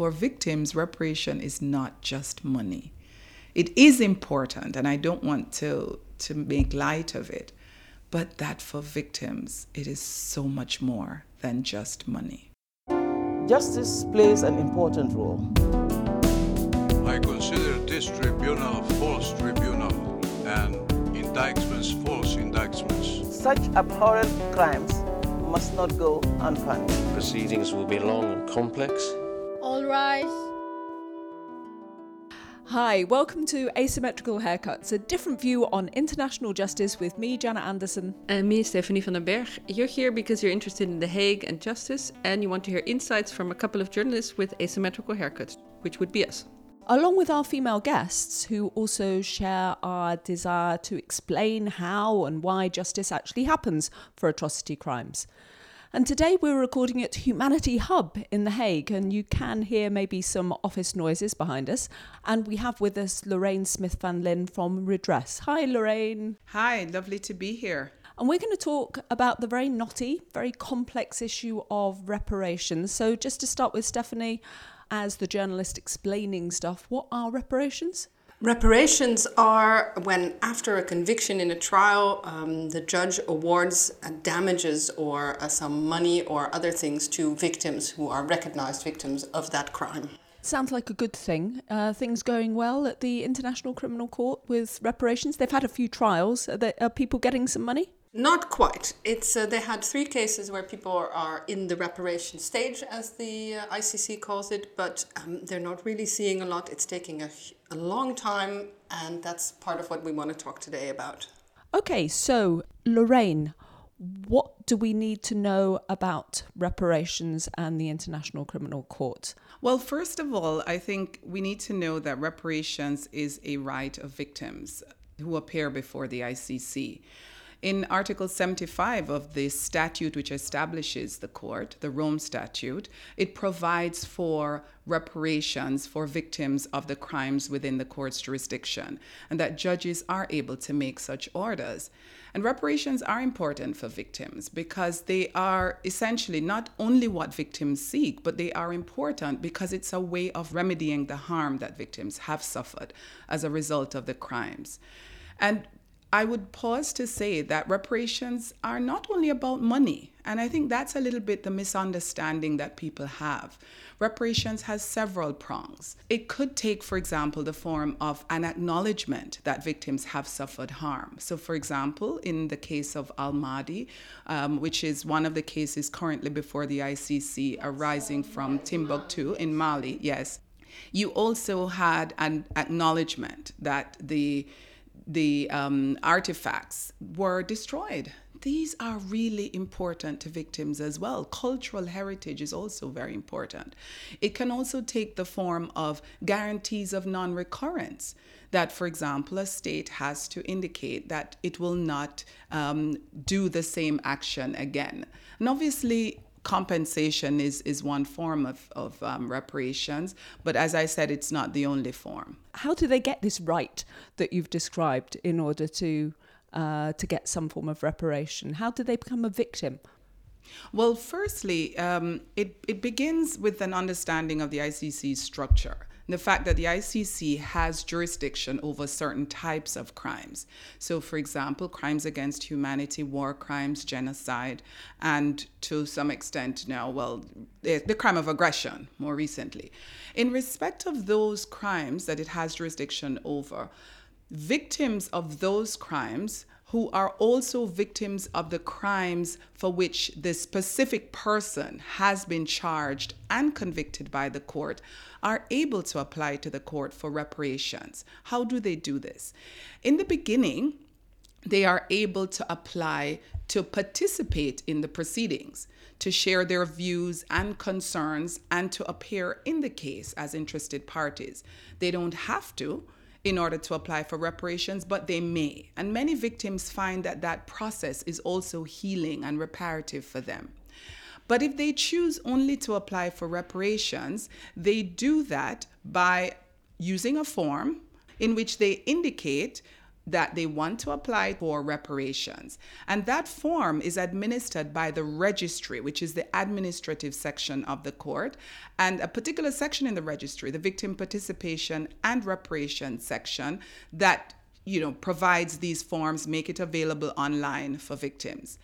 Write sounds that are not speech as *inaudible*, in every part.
for victims, reparation is not just money. It is important, and I don't want to, to make light of it, but that for victims, it is so much more than just money. Justice plays an important role. I consider this tribunal false tribunal and indictments false indictments. Such abhorrent crimes must not go unpunished. Proceedings will be long and complex. All rise. Hi, welcome to Asymmetrical Haircuts, a different view on international justice with me, Janet Anderson. And me, Stephanie van den Berg. You're here because you're interested in The Hague and justice, and you want to hear insights from a couple of journalists with asymmetrical haircuts, which would be us. Along with our female guests, who also share our desire to explain how and why justice actually happens for atrocity crimes. And today we're recording at Humanity Hub in The Hague, and you can hear maybe some office noises behind us. And we have with us Lorraine Smith van Lin from Redress. Hi, Lorraine. Hi, lovely to be here. And we're going to talk about the very knotty, very complex issue of reparations. So, just to start with, Stephanie, as the journalist explaining stuff, what are reparations? Reparations are when, after a conviction in a trial, um, the judge awards uh, damages or uh, some money or other things to victims who are recognized victims of that crime. Sounds like a good thing. Uh, things going well at the International Criminal Court with reparations. They've had a few trials. Are, they, are people getting some money? Not quite. It's uh, they had three cases where people are in the reparation stage, as the uh, ICC calls it, but um, they're not really seeing a lot. It's taking a, a long time, and that's part of what we want to talk today about. Okay, so Lorraine, what do we need to know about reparations and the International Criminal Court? Well, first of all, I think we need to know that reparations is a right of victims who appear before the ICC. In Article 75 of the statute which establishes the court, the Rome Statute, it provides for reparations for victims of the crimes within the court's jurisdiction, and that judges are able to make such orders. And reparations are important for victims because they are essentially not only what victims seek, but they are important because it's a way of remedying the harm that victims have suffered as a result of the crimes. And I would pause to say that reparations are not only about money, and I think that's a little bit the misunderstanding that people have. Reparations has several prongs. It could take, for example, the form of an acknowledgement that victims have suffered harm. So, for example, in the case of Al Mahdi, um, which is one of the cases currently before the ICC arising from Timbuktu in Mali, yes, you also had an acknowledgement that the the um, artifacts were destroyed. These are really important to victims as well. Cultural heritage is also very important. It can also take the form of guarantees of non recurrence. That, for example, a state has to indicate that it will not um, do the same action again. And obviously, compensation is, is one form of, of um, reparations, but as I said, it's not the only form. How do they get this right that you've described in order to, uh, to get some form of reparation? How do they become a victim? Well, firstly, um, it, it begins with an understanding of the ICC's structure the fact that the ICC has jurisdiction over certain types of crimes. So, for example, crimes against humanity, war crimes, genocide, and to some extent now, well, the, the crime of aggression more recently. In respect of those crimes that it has jurisdiction over, victims of those crimes who are also victims of the crimes for which the specific person has been charged and convicted by the court are able to apply to the court for reparations. How do they do this? In the beginning, they are able to apply to participate in the proceedings, to share their views and concerns, and to appear in the case as interested parties. They don't have to in order to apply for reparations, but they may. And many victims find that that process is also healing and reparative for them. But if they choose only to apply for reparations, they do that by using a form in which they indicate that they want to apply for reparations. And that form is administered by the registry, which is the administrative section of the court, and a particular section in the registry, the victim participation and reparations section, that you know provides these forms, make it available online for victims.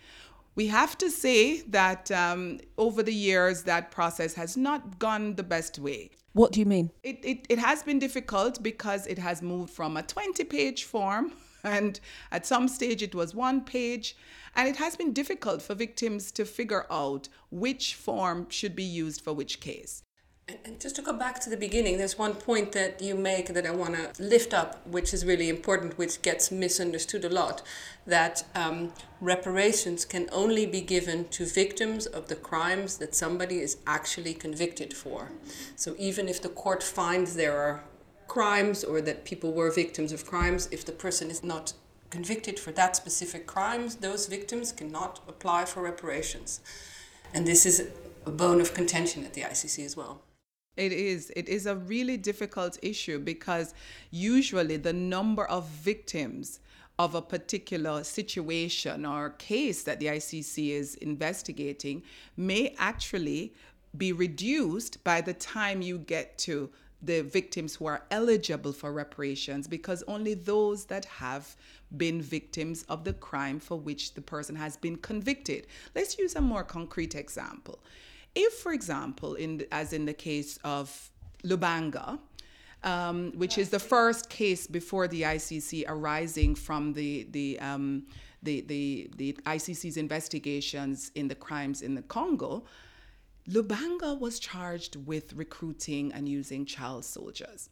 We have to say that um, over the years, that process has not gone the best way. What do you mean? It, it, it has been difficult because it has moved from a 20 page form, *laughs* and at some stage it was one page, and it has been difficult for victims to figure out which form should be used for which case. And, just to go back to the beginning, there's one point that you make that I want to lift up, which is really important, which gets misunderstood a lot that um, reparations can only be given to victims of the crimes that somebody is actually convicted for. So even if the court finds there are crimes or that people were victims of crimes, if the person is not convicted for that specific crimes, those victims cannot apply for reparations. And this is a bone of contention at the ICC as well. It is. It is a really difficult issue because usually the number of victims of a particular situation or case that the ICC is investigating may actually be reduced by the time you get to the victims who are eligible for reparations because only those that have been victims of the crime for which the person has been convicted. Let's use a more concrete example. If, for example, in as in the case of Lubanga, um, which is the first case before the ICC arising from the the, um, the the the ICC's investigations in the crimes in the Congo, Lubanga was charged with recruiting and using child soldiers.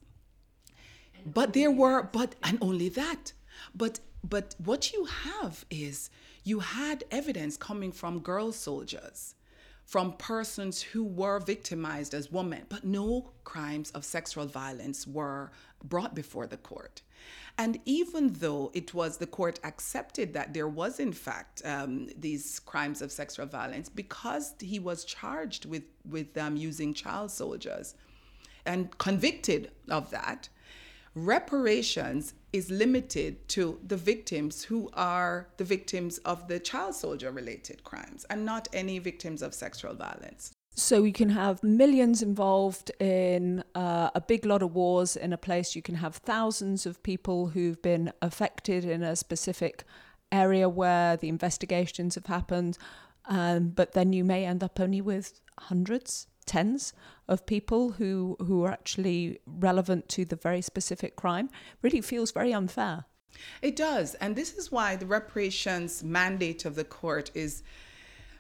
But there were, but and only that. But but what you have is you had evidence coming from girl soldiers from persons who were victimized as women, but no crimes of sexual violence were brought before the court. And even though it was the court accepted that there was, in fact, um, these crimes of sexual violence, because he was charged with, with um, using child soldiers and convicted of that, reparations is limited to the victims who are the victims of the child soldier related crimes and not any victims of sexual violence. So you can have millions involved in uh, a big lot of wars in a place. You can have thousands of people who've been affected in a specific area where the investigations have happened. Um, but then you may end up only with hundreds, tens of people who who are actually relevant to the very specific crime really feels very unfair. It does, and this is why the reparations mandate of the court is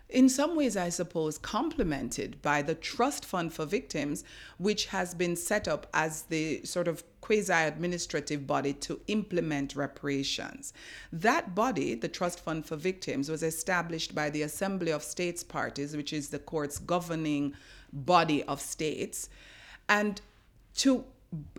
in some ways, I suppose, complemented by the Trust Fund for Victims, which has been set up as the sort of quasi administrative body to implement reparations. That body, the Trust Fund for Victims, was established by the Assembly of States Parties, which is the court's governing body of states, and to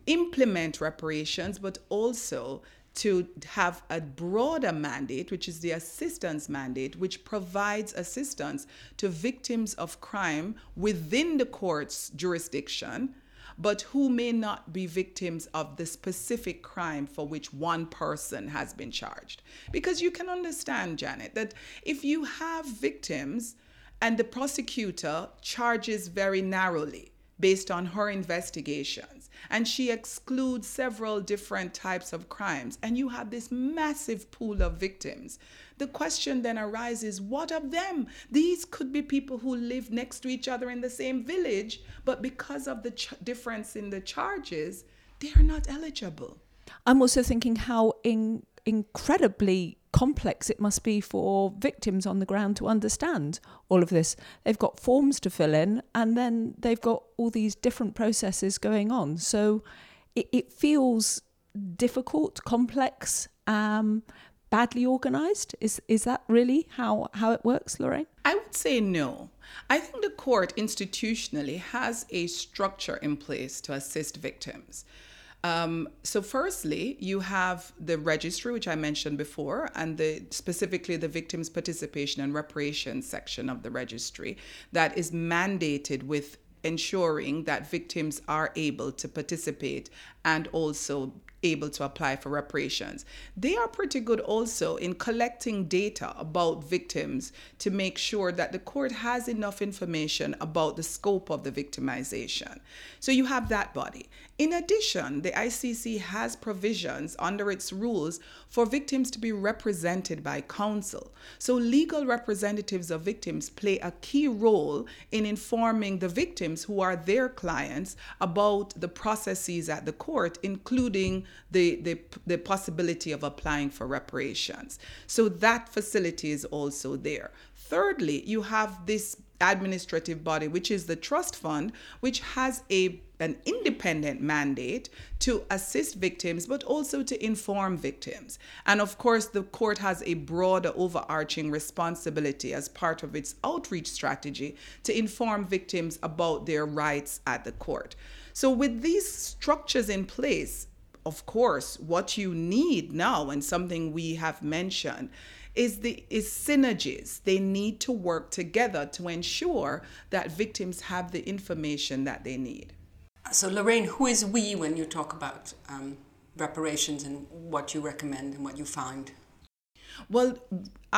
implement reparations, but also to have a broader mandate, which is the assistance mandate, which provides assistance to victims of crime within the court's jurisdiction, but who may not be victims of the specific crime for which one person has been charged. Because you can understand, Janet, that if you have victims and the prosecutor charges very narrowly based on her investigations, and she excludes several different types of crimes, and you have this massive pool of victims. The question then arises what of them? These could be people who live next to each other in the same village, but because of the ch- difference in the charges, they are not eligible. I'm also thinking how in, incredibly complex it must be for victims on the ground to understand all of this. They've got forms to fill in, and then they've got all these different processes going on. So it, it feels difficult, complex, um, badly organized. Is is that really how how it works, Lorraine? I would say no. I think the court institutionally has a structure in place to assist victims. Um, so, firstly, you have the registry, which I mentioned before, and the specifically the victims' participation and reparations section of the registry that is mandated with ensuring that victims are able to participate and also able to apply for reparations. They are pretty good also in collecting data about victims to make sure that the court has enough information about the scope of the victimization. So you have that body. In addition, the ICC has provisions under its rules for victims to be represented by counsel. So legal representatives of victims play a key role in informing the victims who are their clients about the processes at the court, including the, the, the possibility of applying for reparations. So that facility is also there. Thirdly, you have this administrative body, which is the trust fund, which has a an independent mandate to assist victims, but also to inform victims. And of course, the court has a broader overarching responsibility as part of its outreach strategy to inform victims about their rights at the court. So, with these structures in place, of course, what you need now, and something we have mentioned, is the is synergies. They need to work together to ensure that victims have the information that they need. So, Lorraine, who is we when you talk about um, reparations and what you recommend and what you find? Well,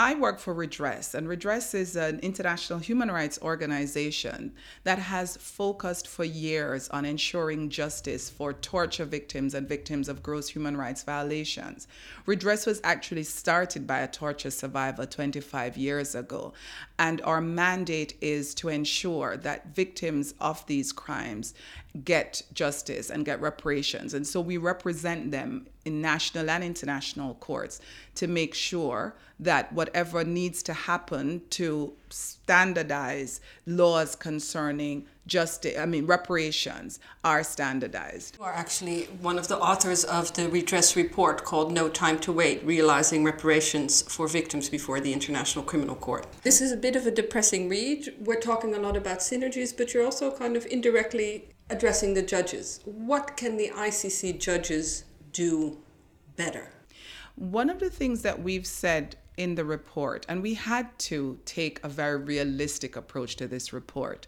I work for Redress, and Redress is an international human rights organization that has focused for years on ensuring justice for torture victims and victims of gross human rights violations. Redress was actually started by a torture survivor 25 years ago, and our mandate is to ensure that victims of these crimes get justice and get reparations. And so we represent them in national and international courts to make sure that whatever needs to happen to standardize laws concerning justice, I mean, reparations are standardized. You are actually one of the authors of the redress report called No Time to Wait Realizing Reparations for Victims Before the International Criminal Court. This is a bit of a depressing read. We're talking a lot about synergies, but you're also kind of indirectly addressing the judges. What can the ICC judges do better? One of the things that we've said in the report, and we had to take a very realistic approach to this report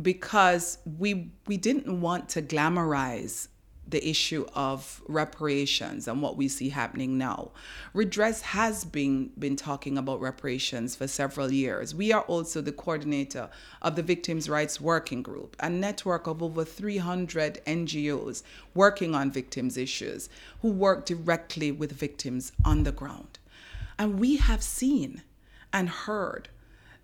because we we didn't want to glamorize the issue of reparations and what we see happening now. Redress has been been talking about reparations for several years. We are also the coordinator of the Victims' Rights Working Group, a network of over 300 NGOs working on victims issues who work directly with victims on the ground. And we have seen and heard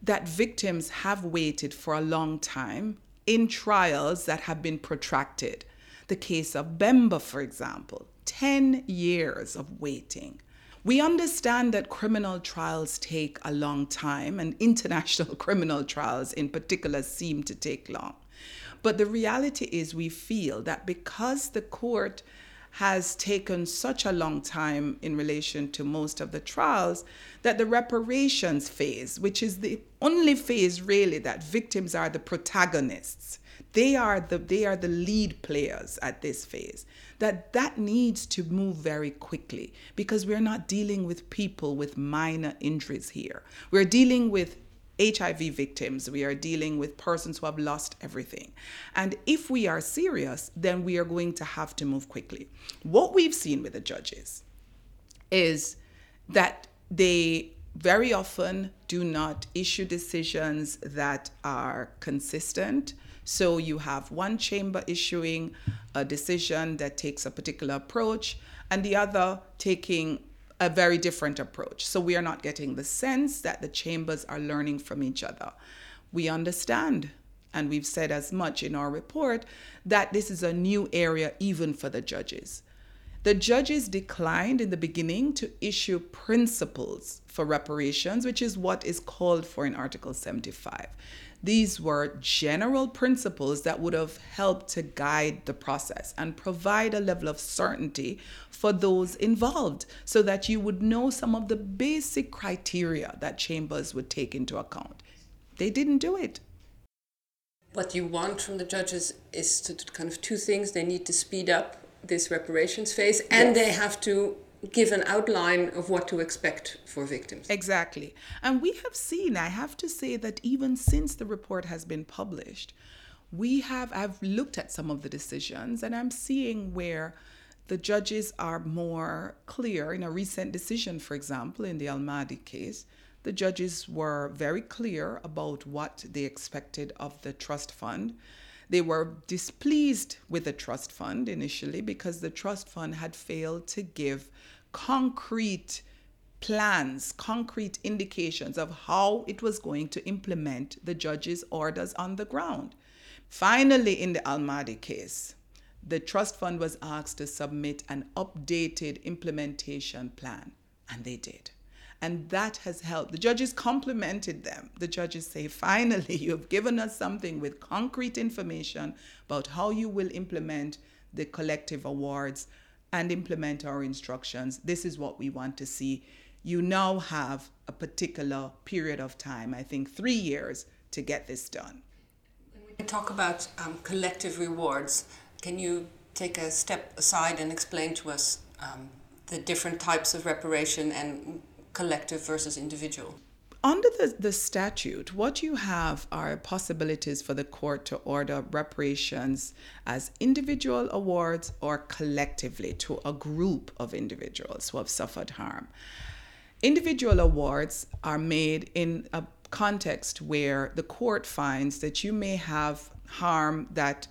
that victims have waited for a long time in trials that have been protracted the case of Bemba, for example, 10 years of waiting. We understand that criminal trials take a long time, and international *laughs* criminal trials in particular seem to take long. But the reality is, we feel that because the court has taken such a long time in relation to most of the trials that the reparations phase, which is the only phase really that victims are the protagonists, they are the they are the lead players at this phase that that needs to move very quickly because we're not dealing with people with minor injuries here we're dealing with HIV victims, we are dealing with persons who have lost everything. And if we are serious, then we are going to have to move quickly. What we've seen with the judges is that they very often do not issue decisions that are consistent so you have one chamber issuing a decision that takes a particular approach and the other taking a very different approach. So we are not getting the sense that the chambers are learning from each other. We understand, and we've said as much in our report, that this is a new area even for the judges. The judges declined in the beginning to issue principles for reparations, which is what is called for in Article 75. These were general principles that would have helped to guide the process and provide a level of certainty for those involved so that you would know some of the basic criteria that chambers would take into account. They didn't do it. What you want from the judges is to kind of two things they need to speed up this reparations phase and yes. they have to give an outline of what to expect for victims. Exactly. And we have seen, I have to say that even since the report has been published, we have I've looked at some of the decisions and I'm seeing where the judges are more clear. In a recent decision, for example, in the Al Mahdi case, the judges were very clear about what they expected of the trust fund. They were displeased with the trust fund initially because the trust fund had failed to give concrete plans, concrete indications of how it was going to implement the judge's orders on the ground. Finally, in the Al Mahdi case, the trust fund was asked to submit an updated implementation plan, and they did. And that has helped. The judges complimented them. The judges say, finally, *laughs* you've given us something with concrete information about how you will implement the collective awards and implement our instructions. This is what we want to see. You now have a particular period of time, I think three years, to get this done. When we talk about um, collective rewards, can you take a step aside and explain to us um, the different types of reparation and collective versus individual? Under the, the statute, what you have are possibilities for the court to order reparations as individual awards or collectively to a group of individuals who have suffered harm. Individual awards are made in a context where the court finds that you may have harm that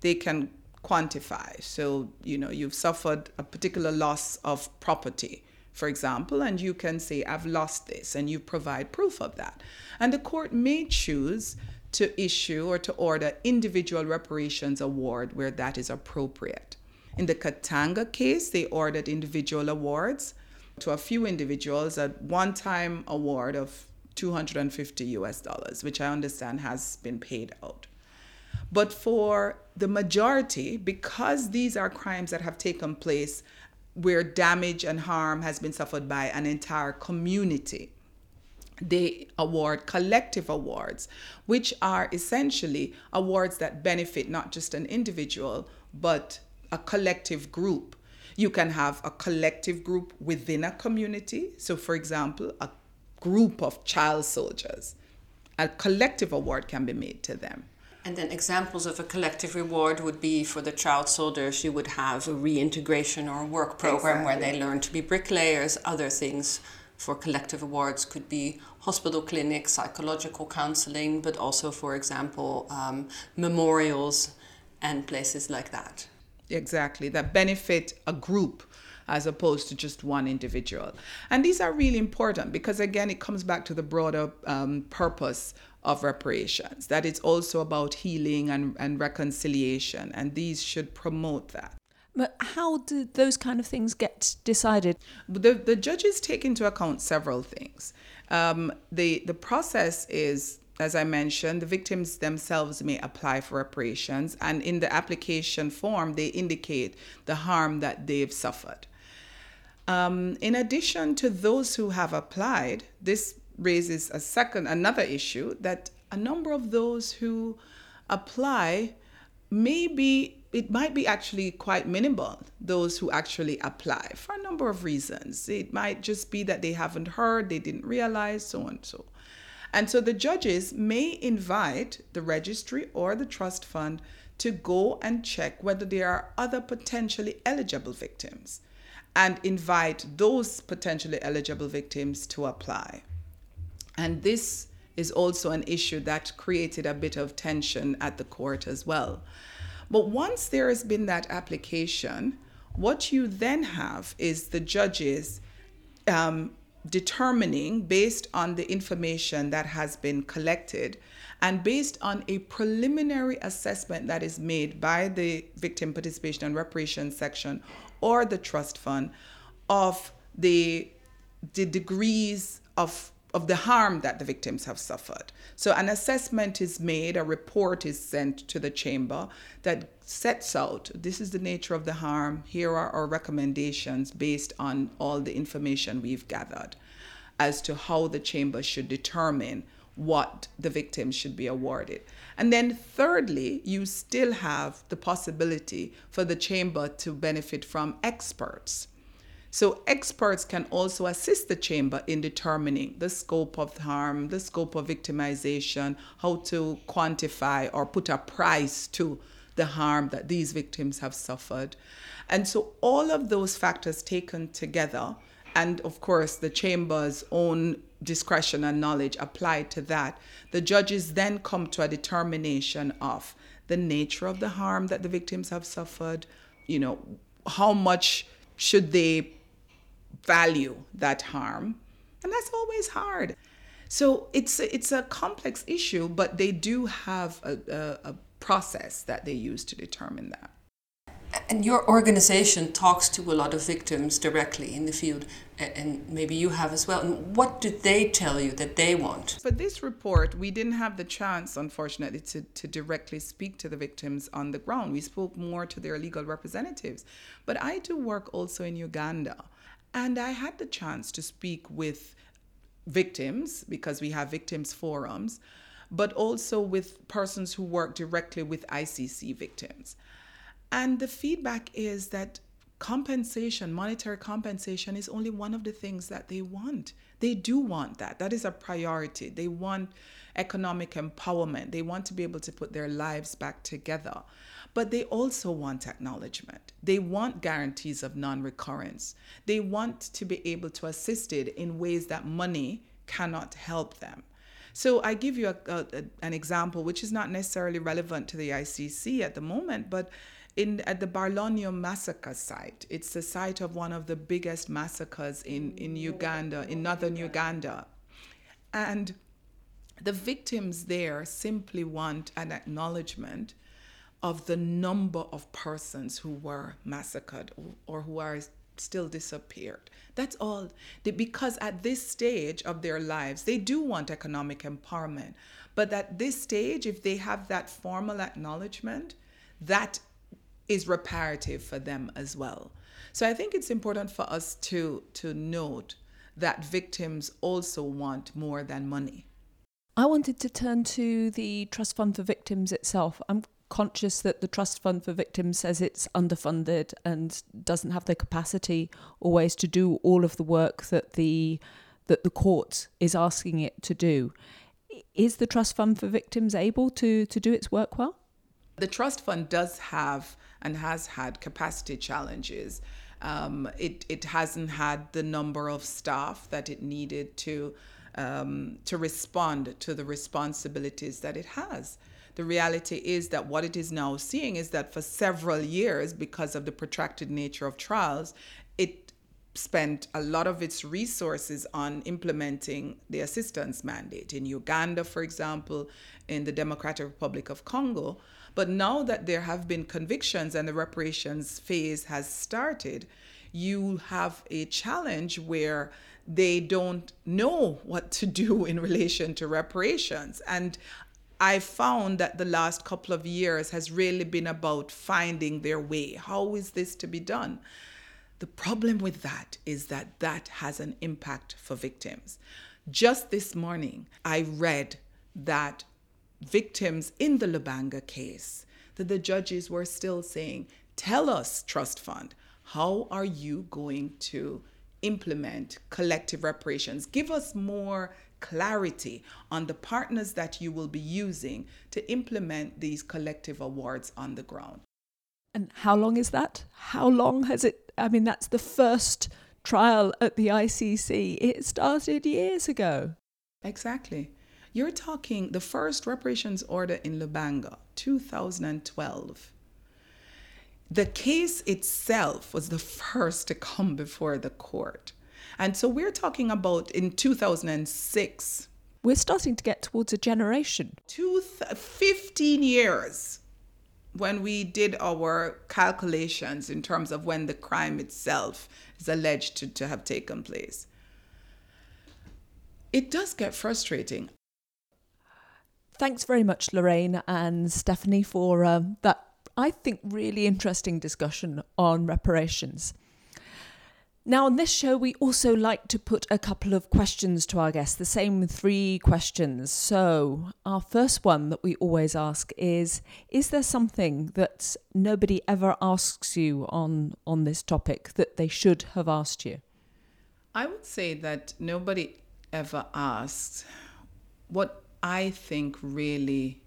they can quantify. So, you know, you've suffered a particular loss of property for example, and you can say, I've lost this, and you provide proof of that. And the court may choose to issue or to order individual reparations award where that is appropriate. In the Katanga case, they ordered individual awards to a few individuals, a one time award of 250 US dollars, which I understand has been paid out. But for the majority, because these are crimes that have taken place where damage and harm has been suffered by an entire community. They award collective awards, which are essentially awards that benefit not just an individual, but a collective group. You can have a collective group within a community. So, for example, a group of child soldiers, a collective award can be made to them. And then examples of a collective reward would be for the child soldiers, you would have a reintegration or a work program exactly. where they learn to be bricklayers. Other things for collective awards could be hospital clinics, psychological counseling, but also, for example, um, memorials and places like that. Exactly, that benefit a group as opposed to just one individual. And these are really important because, again, it comes back to the broader um, purpose of reparations, that it's also about healing and, and reconciliation, and these should promote that. But how do those kind of things get decided? The, the judges take into account several things. Um, the, the process is, as I mentioned, the victims themselves may apply for reparations, and in the application form, they indicate the harm that they've suffered. Um, in addition to those who have applied, this raises a second another issue that a number of those who apply may be it might be actually quite minimal those who actually apply for a number of reasons. It might just be that they haven't heard they didn't realize so on and so. And so the judges may invite the registry or the trust fund to go and check whether there are other potentially eligible victims and invite those potentially eligible victims to apply and this is also an issue that created a bit of tension at the court as well. But once there has been that application, what you then have is the judges um, determining, based on the information that has been collected, and based on a preliminary assessment that is made by the Victim Participation and reparation section or the trust fund of the, the degrees of of the harm that the victims have suffered. So, an assessment is made, a report is sent to the chamber that sets out this is the nature of the harm, here are our recommendations based on all the information we've gathered as to how the chamber should determine what the victims should be awarded. And then, thirdly, you still have the possibility for the chamber to benefit from experts So, experts can also assist the chamber in determining the scope of harm, the scope of victimization, how to quantify or put a price to the harm that these victims have suffered. And so, all of those factors taken together, and of course, the chamber's own discretion and knowledge applied to that, the judges then come to a determination of the nature of the harm that the victims have suffered, you know, how much should they value that harm. And that's always hard. So it's a, it's a complex issue, but they do have a, a, a process that they use to determine that. And your organization talks to a lot of victims directly in the field, and maybe you have as well. And what did they tell you that they want? For this report, we didn't have the chance, unfortunately, to, to directly speak to the victims on the ground. We spoke more to their legal representatives. But I do work also in Uganda. And I had the chance to speak with victims because we have victims forums, but also with persons who work directly with ICC victims. And the feedback is that compensation, monetary compensation, is only one of the things that they want. They do want that. That is a priority. They want economic empowerment. They want to be able to put their lives back together. But they also want acknowledgement. They want guarantees of non recurrence. They want to be able to assist it in ways that money cannot help them. So I give you a, a, an example, which is not necessarily relevant to the ICC at the moment, but in at the Barlonyo massacre site, it's the site of one of the biggest massacres in, in Uganda, in northern Uganda. And the victims there simply want an acknowledgement of the number of persons who were massacred or who are still disappeared. That's all. Because at this stage of their lives, they do want economic empowerment. But at this stage, if they have that formal acknowledgement, that is reparative for them as well. So I think it's important for us to, to note that victims also want more than money. I wanted to turn to the Trust Fund for Victims itself. I'm conscious that the Trust Fund for Victims says it's underfunded and doesn't have the capacity always to do all of the work that the that the court is asking it to do. Is the Trust Fund for Victims able to to do its work well? The Trust Fund does have and has had capacity challenges. Um, it it hasn't had the number of staff that it needed to um, to respond to the responsibilities that it has. The reality is that what it is now seeing is that for several years, because of the protracted nature of trials, it spent a lot of its resources on implementing the assistance mandate in Uganda, for example, in the Democratic Republic of Congo. But now that there have been convictions and the reparations phase has started, you have a challenge where they don't know what to do in relation to reparations. And I found that the last couple of years has really been about finding their way. How is this to be done? The problem with that is that that has an impact for victims. Just this morning, I read that victims in the Lubanga case, that the judges were still saying, Tell us, trust fund, how are you going to implement collective reparations? Give us more clarity on the partners that you will be using to implement these collective awards on the ground. And how long is that? How long has it? I mean, that's the first trial at the ICC. It started years ago. Exactly. You're talking the first reparations order in Lubanga, 2012. The case itself was the first to come before the court. And so we're talking about in 2006. We're starting to get towards a generation. Two th- 15 years when we did our calculations in terms of when the crime itself is alleged to, to have taken place. It does get frustrating. Thanks very much, Lorraine and Stephanie, for um, that, I think, really interesting discussion on reparations. Now, on this show, we also like to put a couple of questions to our guests, the same three questions. So, our first one that we always ask is Is there something that nobody ever asks you on, on this topic that they should have asked you? I would say that nobody ever asked what I think really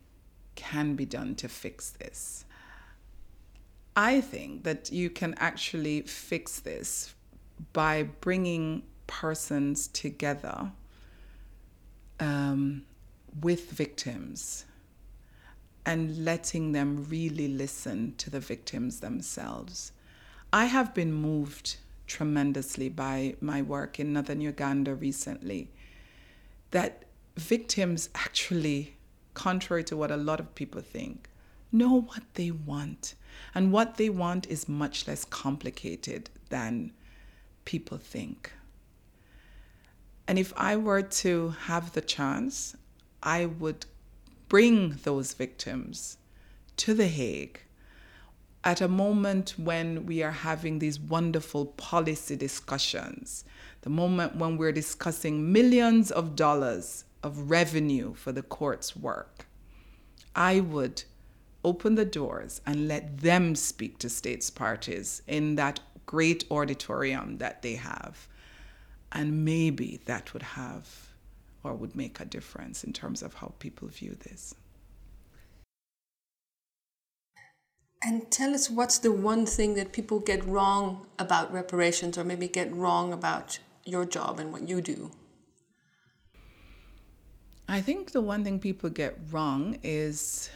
can be done to fix this. I think that you can actually fix this by bringing persons together um, with victims and letting them really listen to the victims themselves. I have been moved tremendously by my work in northern Uganda recently that victims actually, contrary to what a lot of people think, know what they want. And what they want is much less complicated than people think. And if I were to have the chance, I would bring those victims to The Hague at a moment when we are having these wonderful policy discussions, the moment when we're discussing millions of dollars of revenue for the court's work, I would open the doors and let them speak to states parties in that great auditorium that they have. And maybe that would have or would make a difference in terms of how people view this. And tell us what's the one thing that people get wrong about reparations or maybe get wrong about your job and what you do? I think the one thing people get wrong is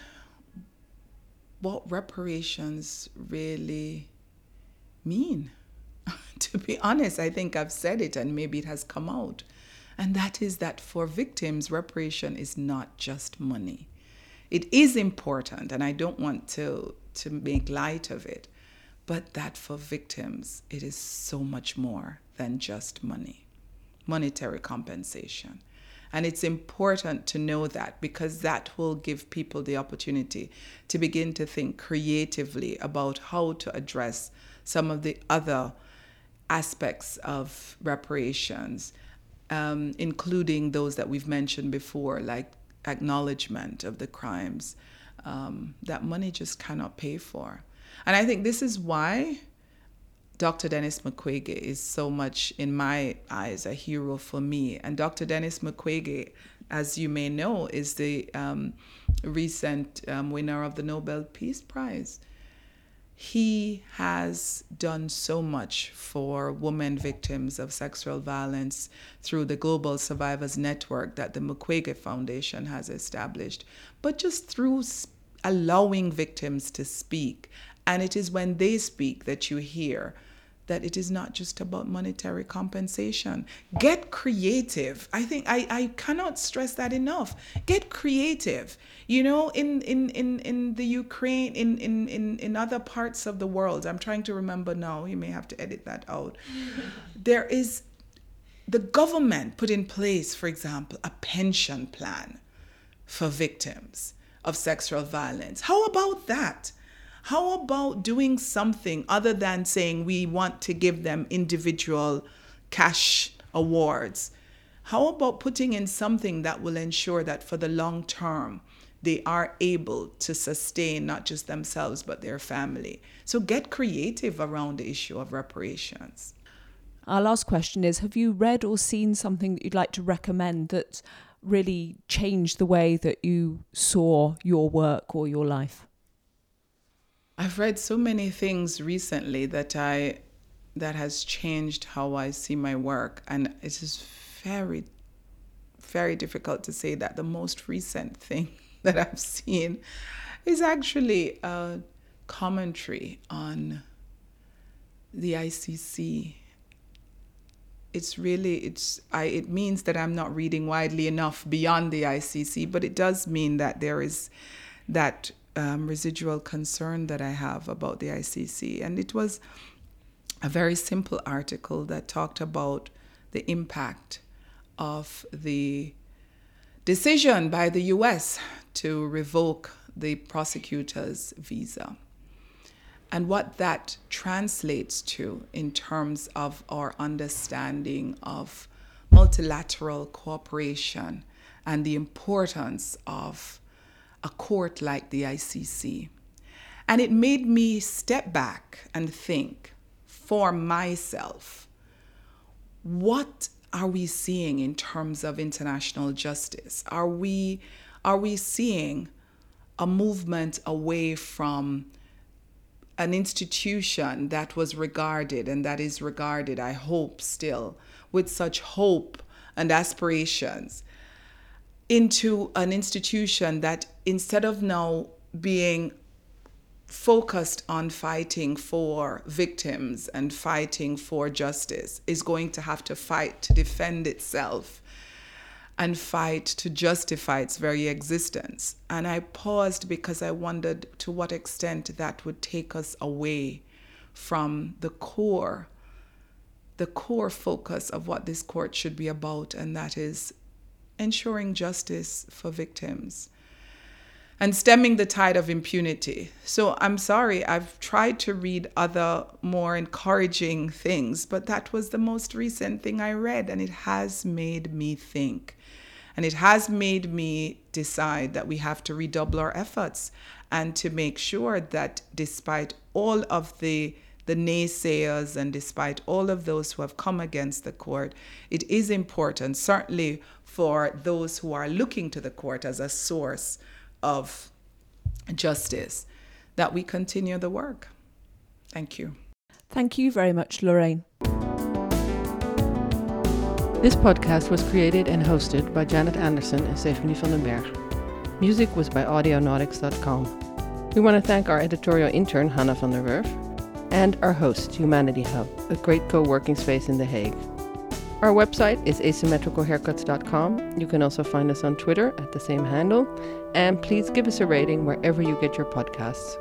what reparations really mean. *laughs* to be honest, I think I've said it and maybe it has come out. And that is that for victims, reparation is not just money. It is important, and I don't want to, to make light of it, but that for victims, it is so much more than just money, monetary compensation. And it's important to know that because that will give people the opportunity to begin to think creatively about how to address some of the other aspects of reparations, um, including those that we've mentioned before, like acknowledgement of the crimes um, that money just cannot pay for. And I think this is why Dr. Denis Mukwege is so much, in my eyes, a hero for me. And Dr. Denis Mukwege, as you may know, is the um, recent um, winner of the Nobel Peace Prize. He has done so much for women victims of sexual violence through the Global Survivors Network that the Mukwege Foundation has established, but just through allowing victims to speak. And it is when they speak that you hear that it is not just about monetary compensation. Get creative. I think I, I cannot stress that enough. Get creative. You know, in in, in, in the Ukraine, in, in, in, in other parts of the world, I'm trying to remember now, you may have to edit that out. *laughs* there is the government put in place, for example, a pension plan for victims of sexual violence. How about that? How about doing something other than saying we want to give them individual cash awards? How about putting in something that will ensure that for the long term, they are able to sustain not just themselves, but their family? So get creative around the issue of reparations. Our last question is Have you read or seen something that you'd like to recommend that really changed the way that you saw your work or your life? I've read so many things recently that I that has changed how I see my work and it is very very difficult to say that the most recent thing *laughs* that I've seen is actually a commentary on the ICC. It's really it's I it means that I'm not reading widely enough beyond the ICC, but it does mean that there is that um, residual concern that I have about the ICC. And it was a very simple article that talked about the impact of the decision by the US to revoke the prosecutor's visa. and what that translates to in terms of our understanding of multilateral cooperation and the importance of a court like the ICC. And it made me step back and think for myself what are we seeing in terms of international justice? Are we, are we seeing a movement away from an institution that was regarded and that is regarded, I hope, still with such hope and aspirations into an institution that instead of now being focused on fighting for victims and fighting for justice is going to have to fight to defend itself and fight to justify its very existence. And I paused because I wondered to what extent that would take us away from the core, the core focus of what this court should be about, and that is ensuring justice for victims and stemming the tide of impunity. So I'm sorry, I've tried to read other more encouraging things, but that was the most recent thing I read, and it has made me think. And it has made me decide that we have to redouble our efforts and to make sure that despite all of the the naysayers and despite all of those who have come against the court, it is important, certainly for those who are looking to the court as a source of justice that we continue the work. Thank you. Thank you very much, Lorraine. This podcast was created and hosted by Janet Anderson and Stephanie van den Berg. Music was by audionautix.com. We want to thank our editorial intern, Hannah van der Werf, and our host, Humanity Hub, a great co working space in The Hague. Our website is asymmetricalhaircuts.com. You can also find us on Twitter at the same handle. And please give us a rating wherever you get your podcasts.